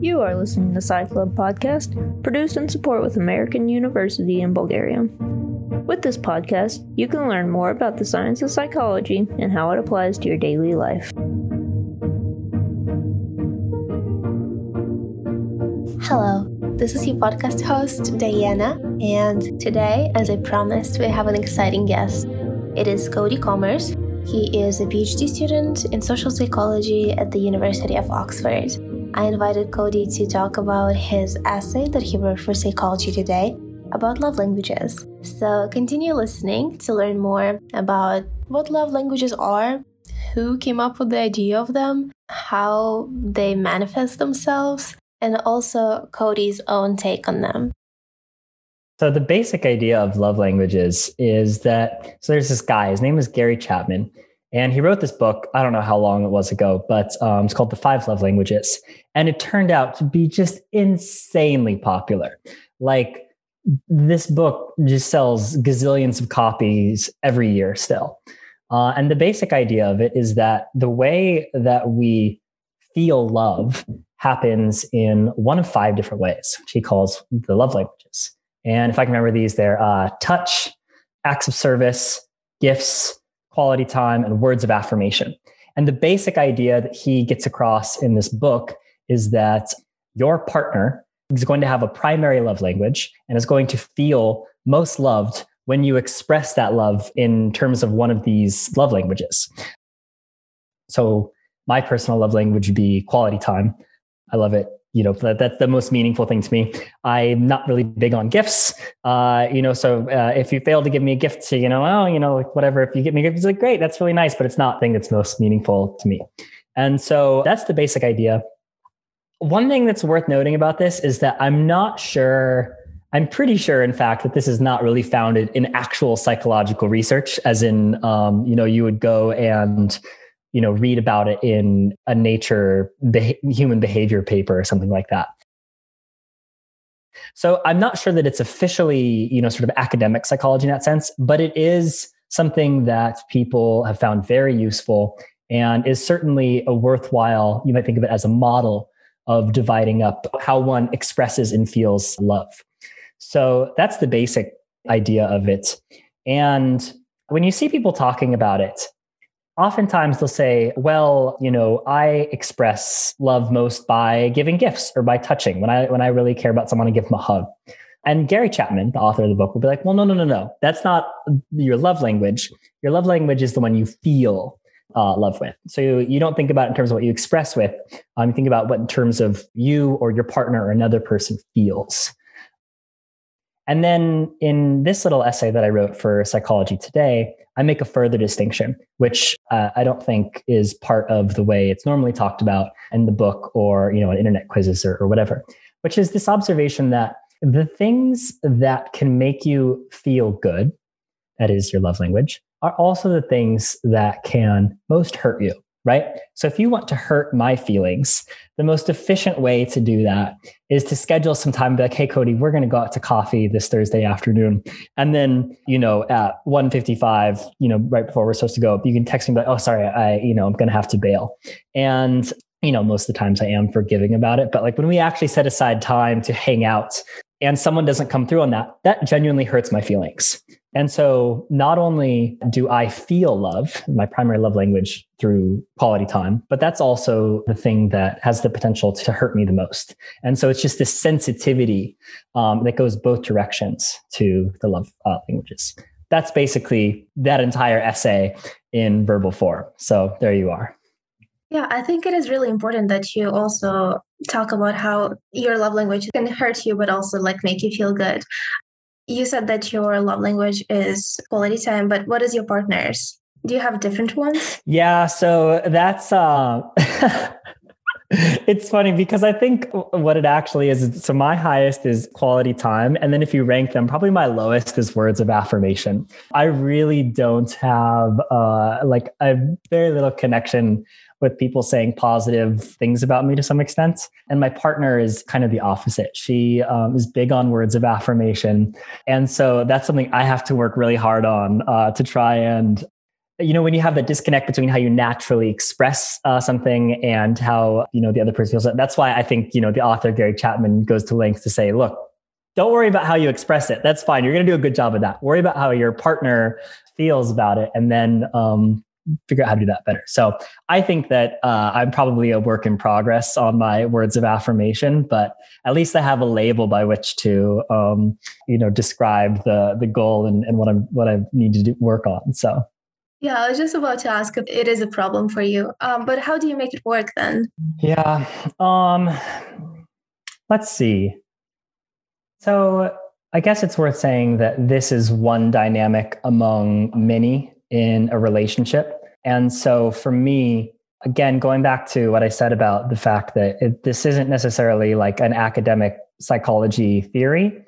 You are listening to Sci Club podcast, produced in support with American University in Bulgaria. With this podcast, you can learn more about the science of psychology and how it applies to your daily life. Hello, this is your podcast host, Diana, and today, as I promised, we have an exciting guest. It is Cody Kommers. He is a PhD student in social psychology at the University of Oxford. I invited Cody to talk about his essay that he wrote for Psychology Today about love languages. So continue listening to learn more about what love languages are, who came up with the idea of them, how they manifest themselves, and also Cody's own take on them. So the basic idea of love languages is that so there's this guy, his name is Gary Chapman, and he wrote this book, I don't know how long it was ago, but um, it's called The Five Love Languages. And it turned out to be just insanely popular. Like, this book just sells gazillions of copies every year still. Uh, and the basic idea of it is that the way that we feel love happens in one of five different ways, which he calls the love languages. And if I can remember these, they're uh, touch, acts of service, gifts, quality time, and words of affirmation. And the basic idea that he gets across in this book is that your partner is going to have a primary love language and is going to feel most loved when you express that love in terms of one of these love languages. So, my personal love language would be quality time. I love it you know that, that's the most meaningful thing to me. I'm not really big on gifts. Uh, you know so uh, if you fail to give me a gift to you know oh you know like whatever if you give me a gift it's like great that's really nice but it's not thing that's most meaningful to me. And so that's the basic idea. One thing that's worth noting about this is that i'm not sure i'm pretty sure in fact that this is not really founded in actual psychological research as in um, you know you would go and you know read about it in a nature human behavior paper or something like that. So i'm not sure that it's officially you know sort of academic psychology in that sense but it is something that people have found very useful and is certainly a worthwhile you might think of it as a model of dividing up how one expresses and feels love. So that's the basic idea of it. And when you see people talking about it oftentimes they'll say, well, you know, I express love most by giving gifts or by touching. When I when I really care about someone, I give them a hug. And Gary Chapman, the author of the book, will be like, well, no, no, no, no. That's not your love language. Your love language is the one you feel uh, love with. So you, you, don't think about in terms of what you express with. Um, you think about what in terms of you or your partner or another person feels. And then in this little essay that I wrote for Psychology Today, I make a further distinction, which uh, I don't think is part of the way it's normally talked about in the book or you know in internet quizzes or, or whatever, which is this observation that the things that can make you feel good, that is your love language, are also the things that can most hurt you right? So if you want to hurt my feelings, the most efficient way to do that is to schedule some time, be like, hey, Cody, we're going to go out to coffee this Thursday afternoon. And then, you know, at 1.55, you know, right before we're supposed to go, you can text me like, oh, sorry, I, you know, I'm going to have to bail. And you know, most of the times I am forgiving about it. But like when we actually set aside time to hang out and someone doesn't come through on that, that genuinely hurts my feelings. And so not only do I feel love, my primary love language through quality time, but that's also the thing that has the potential to hurt me the most. And so it's just this sensitivity um, that goes both directions to the love uh, languages. That's basically that entire essay in verbal form. So there you are. Yeah, I think it is really important that you also talk about how your love language can hurt you, but also like make you feel good. You said that your love language is quality time, but what is your partner's? Do you have different ones? Yeah, so that's uh it's funny because I think what it actually is so my highest is quality time and then if you rank them probably my lowest is words of affirmation. I really don't have uh like a very little connection with people saying positive things about me to some extent. And my partner is kind of the opposite. She um, is big on words of affirmation. And so that's something I have to work really hard on uh, to try and you know when you have that disconnect between how you naturally express uh, something and how you know the other person feels that's why i think you know the author gary chapman goes to lengths to say look don't worry about how you express it. That's fine. You're going to do a good job of that. Worry about how your partner feels about it and then um, figure out how to do that better. So i think that uh, i'm probably a work in progress on my words of affirmation but at least i have a label by which to um, you know describe the the goal and, and what i'm what i need to do, work on so yeah, I was just about to ask if it is a problem for you. Um, but how do you make it work then? Yeah. Um, let's see. So I guess it's worth saying that this is one dynamic among many in a relationship. And so for me, again, going back to what I said about the fact that it, this isn't necessarily like an academic psychology theory,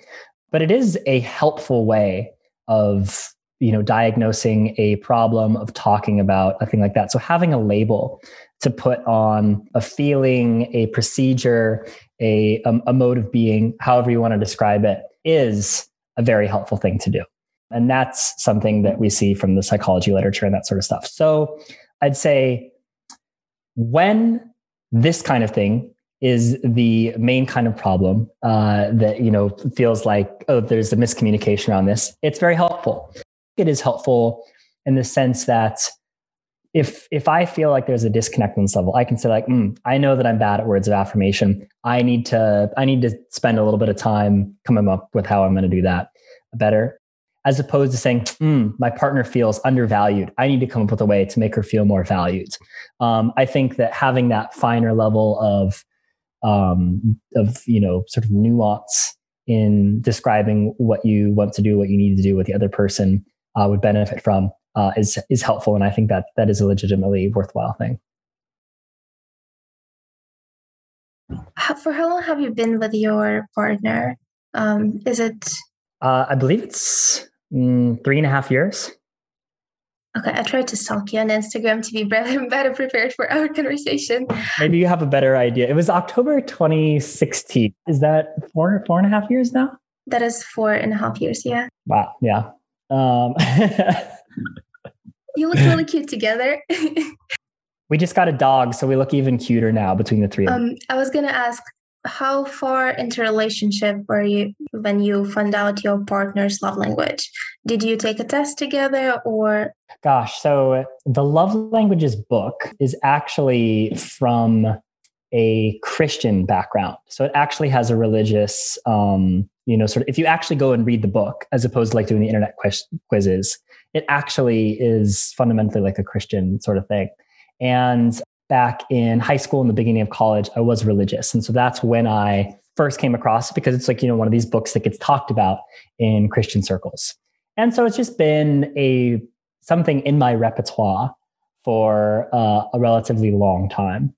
but it is a helpful way of you know diagnosing a problem of talking about a thing like that. So having a label to put on a feeling a procedure a, a, a mode of being however you want to describe it is a very helpful thing to do. And that's something that we see from the psychology literature and that sort of stuff. So i'd say when this kind of thing is the main kind of problem uh, that you know feels like oh there's a miscommunication around this it's very helpful it is helpful in the sense that if if I feel like there's a disconnect on this level, I can say like, mm, I know that I'm bad at words of affirmation. I need to I need to spend a little bit of time coming up with how I'm going to do that better, as opposed to saying, mm, my partner feels undervalued. I need to come up with a way to make her feel more valued. Um, I think that having that finer level of um, of you know sort of nuance in describing what you want to do, what you need to do with the other person uh, would benefit from uh, is is helpful, and I think that that is a legitimately worthwhile thing. For how long have you been with your partner? Um, is it? Uh, I believe it's mm, three and a half years. Okay, I tried to stalk you on Instagram to be better, better prepared for our conversation. Maybe you have a better idea. It was October 2016. Is that four four and a half years now? That is four and a half years. Yeah. Wow. Yeah. Um, you look really cute together. we just got a dog, so we look even cuter now between the three of um, I was gonna ask, how far into relationship were you when you found out your partner's love language? Did you take a test together or? Gosh, so the love languages book is actually from a Christian background. So it actually has a religious, um, you know, sort of, if you actually go and read the book as opposed to like doing the internet quiz- quizzes, it actually is fundamentally like a Christian sort of thing. And back in high school and the beginning of college, I was religious. And so that's when I first came across because it's like, you know, one of these books that gets talked about in Christian circles. And so it's just been a something in my repertoire for uh, a relatively long time.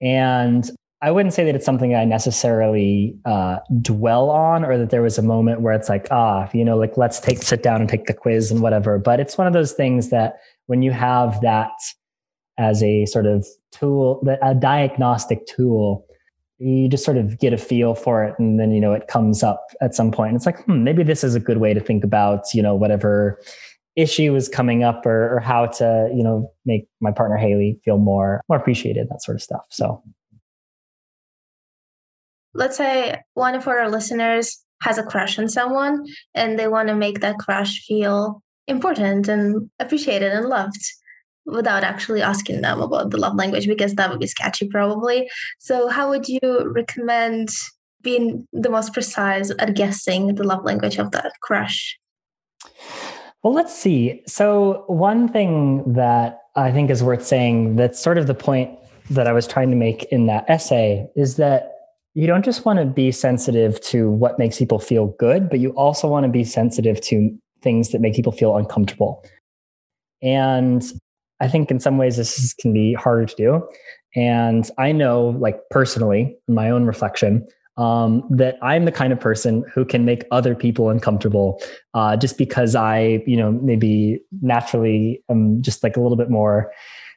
And I wouldn't say that it's something I necessarily uh, dwell on or that there was a moment where it's like, ah, you know, like let's take sit down and take the quiz and whatever. But it's one of those things that when you have that as a sort of tool, a diagnostic tool, you just sort of get a feel for it and then you know it comes up at some point and it's like hmm, maybe this is a good way to think about you know whatever issue is coming up or, or how to you know make my partner haley feel more more appreciated that sort of stuff so let's say one of our listeners has a crush on someone and they want to make that crush feel important and appreciated and loved without actually asking them about the love language because that would be sketchy probably. So how would you recommend being the most precise at guessing the love language of that crush? Well let's see. So one thing that i think is worth saying that's sort of the point that i was trying to make in that essay is that you don't just want to be sensitive to what makes people feel good, but you also want to be sensitive to things that make people feel uncomfortable. And I think in some ways this is, can be harder to do. And I know, like personally, in my own reflection, um, that I'm the kind of person who can make other people uncomfortable uh, just because I, you know, maybe naturally am just like a little bit more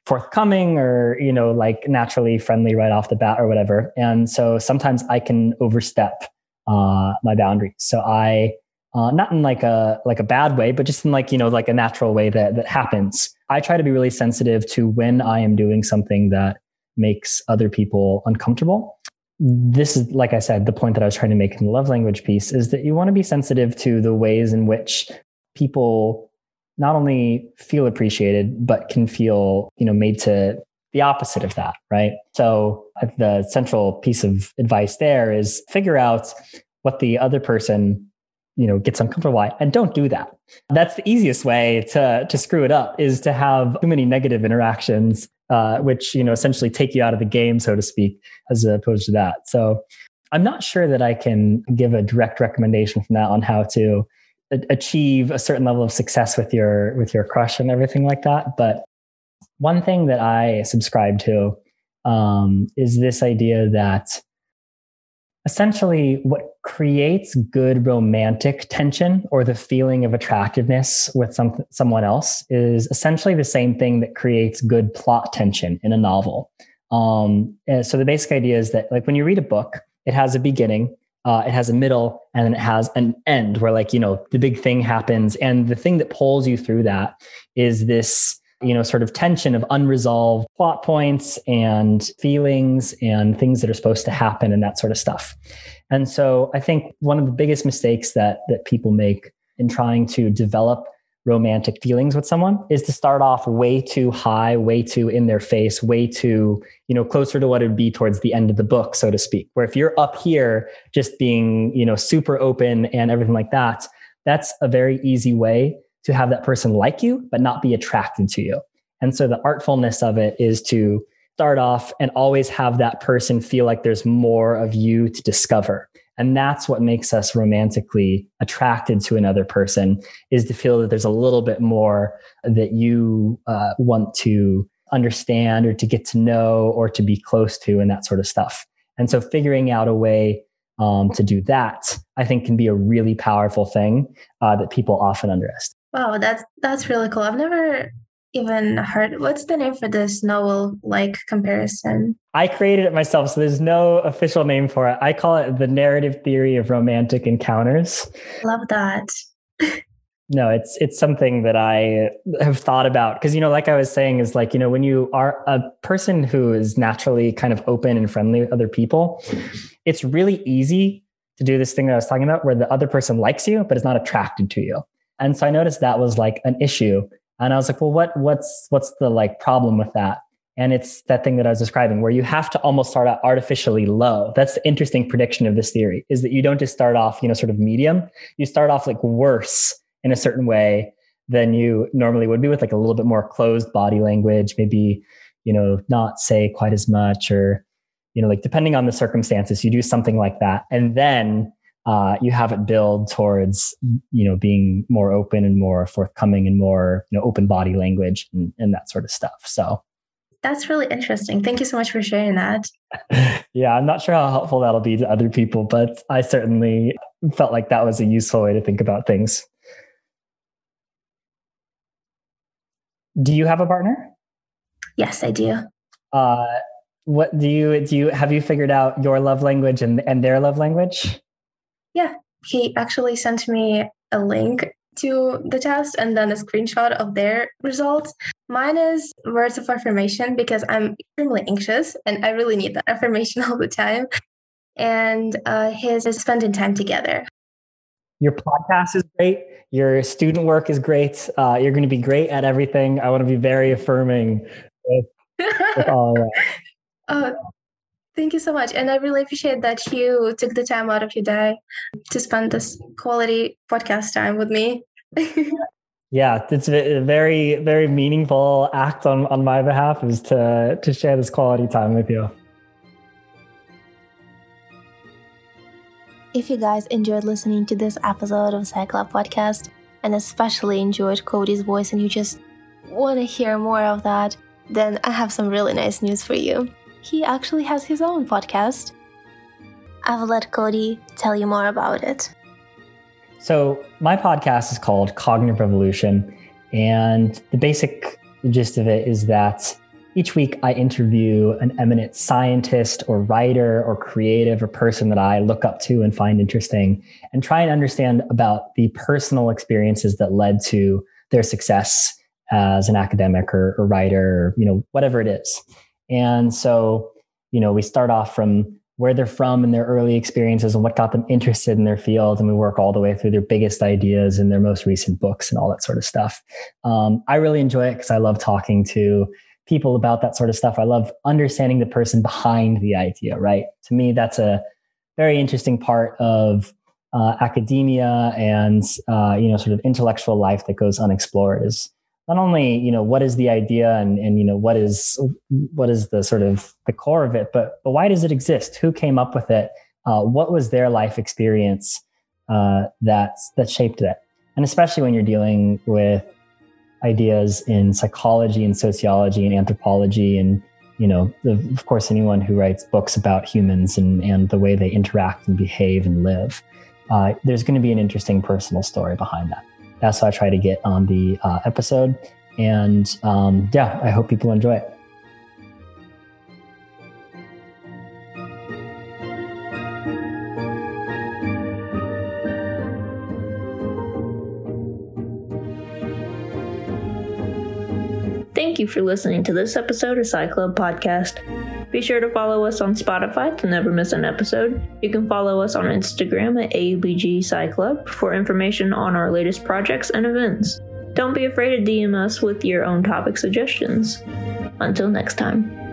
forthcoming or you know like naturally friendly right off the bat or whatever and so sometimes i can overstep uh, my boundaries so i uh, not in like a like a bad way, but just in like you know like a natural way that that happens. I try to be really sensitive to when I am doing something that makes other people uncomfortable. This is, like I said, the point that I was trying to make in the love language piece is that you want to be sensitive to the ways in which people not only feel appreciated, but can feel, you know, made to the opposite of that, right? So the central piece of advice there is figure out what the other person you know gets uncomfortable by and don't do that that's the easiest way to to screw it up is to have too many negative interactions uh, which you know essentially take you out of the game so to speak as opposed to that so i'm not sure that i can give a direct recommendation from that on how to achieve a certain level of success with your with your crush and everything like that but one thing that i subscribe to um, is this idea that essentially what creates good romantic tension or the feeling of attractiveness with some, someone else is essentially the same thing that creates good plot tension in a novel. Um, so the basic idea is that like when you read a book, it has a beginning, uh, it has a middle, and it has an end where like, you know, the big thing happens. And the thing that pulls you through that is this you know, sort of tension of unresolved plot points and feelings and things that are supposed to happen and that sort of stuff. And so I think one of the biggest mistakes that that people make in trying to develop romantic feelings with someone is to start off way too high, way too in their face, way too, you know, closer to what it would be towards the end of the book, so to speak. Where if you're up here just being, you know, super open and everything like that, that's a very easy way to have that person like you, but not be attracted to you. And so the artfulness of it is to start off and always have that person feel like there's more of you to discover. And that's what makes us romantically attracted to another person is to feel that there's a little bit more that you uh, want to understand or to get to know or to be close to and that sort of stuff. And so figuring out a way um, to do that, I think can be a really powerful thing uh, that people often underestimate. Wow, that's that's really cool. I've never even heard what's the name for this novel like comparison? I created it myself, so there's no official name for it. I call it the narrative theory of romantic encounters. Love that. no, it's it's something that I have thought about because you know, like I was saying, is like you know when you are a person who is naturally kind of open and friendly with other people, it's really easy to do this thing that I was talking about, where the other person likes you but is not attracted to you. And so I noticed that was like an issue. And I was like, well, what what's what's the like problem with that? And it's that thing that I was describing where you have to almost start out artificially low. That's the interesting prediction of this theory is that you don't just start off, you know, sort of medium. You start off like worse in a certain way than you normally would be with like a little bit more closed body language, maybe, you know, not say quite as much or, you know, like depending on the circumstances, you do something like that. And then uh, you have it build towards you know being more open and more forthcoming and more you know open body language and, and that sort of stuff. So. That's really interesting. Thank you so much for sharing that. Yeah i'm not sure how helpful that'll be to other people but i certainly felt like that was a useful way to think about things. Do you have a partner? Yes i do. Uh, what do you do you have you figured out your love language and, and their love language yeah, he actually sent me a link to the test and then a screenshot of their results. Mine is words of affirmation because I'm extremely anxious and I really need that affirmation all the time. And uh, his is spending time together. Your podcast is great. Your student work is great. Uh, you're going to be great at everything. I want to be very affirming with, with all that. Uh, Thank you so much. And I really appreciate that you took the time out of your day to spend this quality podcast time with me. yeah, it's a very, very meaningful act on, on my behalf is to, to share this quality time with you. If you guys enjoyed listening to this episode of Sci Club Podcast and especially enjoyed Cody's voice and you just want to hear more of that, then I have some really nice news for you he actually has his own podcast. I will let Cody tell you more about it. So, my podcast is called Cognitive Revolution. And the basic gist of it is that each week I interview an eminent scientist or writer or creative or person that I look up to and find interesting and try and understand about the personal experiences that led to their success as an academic or, or writer or, you know, whatever it is. And so, you know, we start off from where they're from and their early experiences and what got them interested in their field. And we work all the way through their biggest ideas and their most recent books and all that sort of stuff. Um, I really enjoy it because I love talking to people about that sort of stuff. I love understanding the person behind the idea, right? To me, that's a very interesting part of uh, academia and uh, you know sort of intellectual life that goes unexplored is not only you know what is the idea and and you know what is what is the sort of the core of it but but why does it exist? Who came up with it? Uh, what was their life experience uh, that that shaped it? And especially when you're dealing with ideas in psychology and sociology and anthropology and you know of course anyone who writes books about humans and and the way they interact and behave and live uh, there's going to be an interesting personal story behind that that's what I try to get on the uh, episode. And um, yeah, I hope people enjoy it. Thank you for listening to this episode of Club Podcast. Be sure to follow us on Spotify to never miss an episode. You can follow us on Instagram at AUBG Sci Club for information on our latest projects and events. Don't be afraid to DM us with your own topic suggestions. Until next time.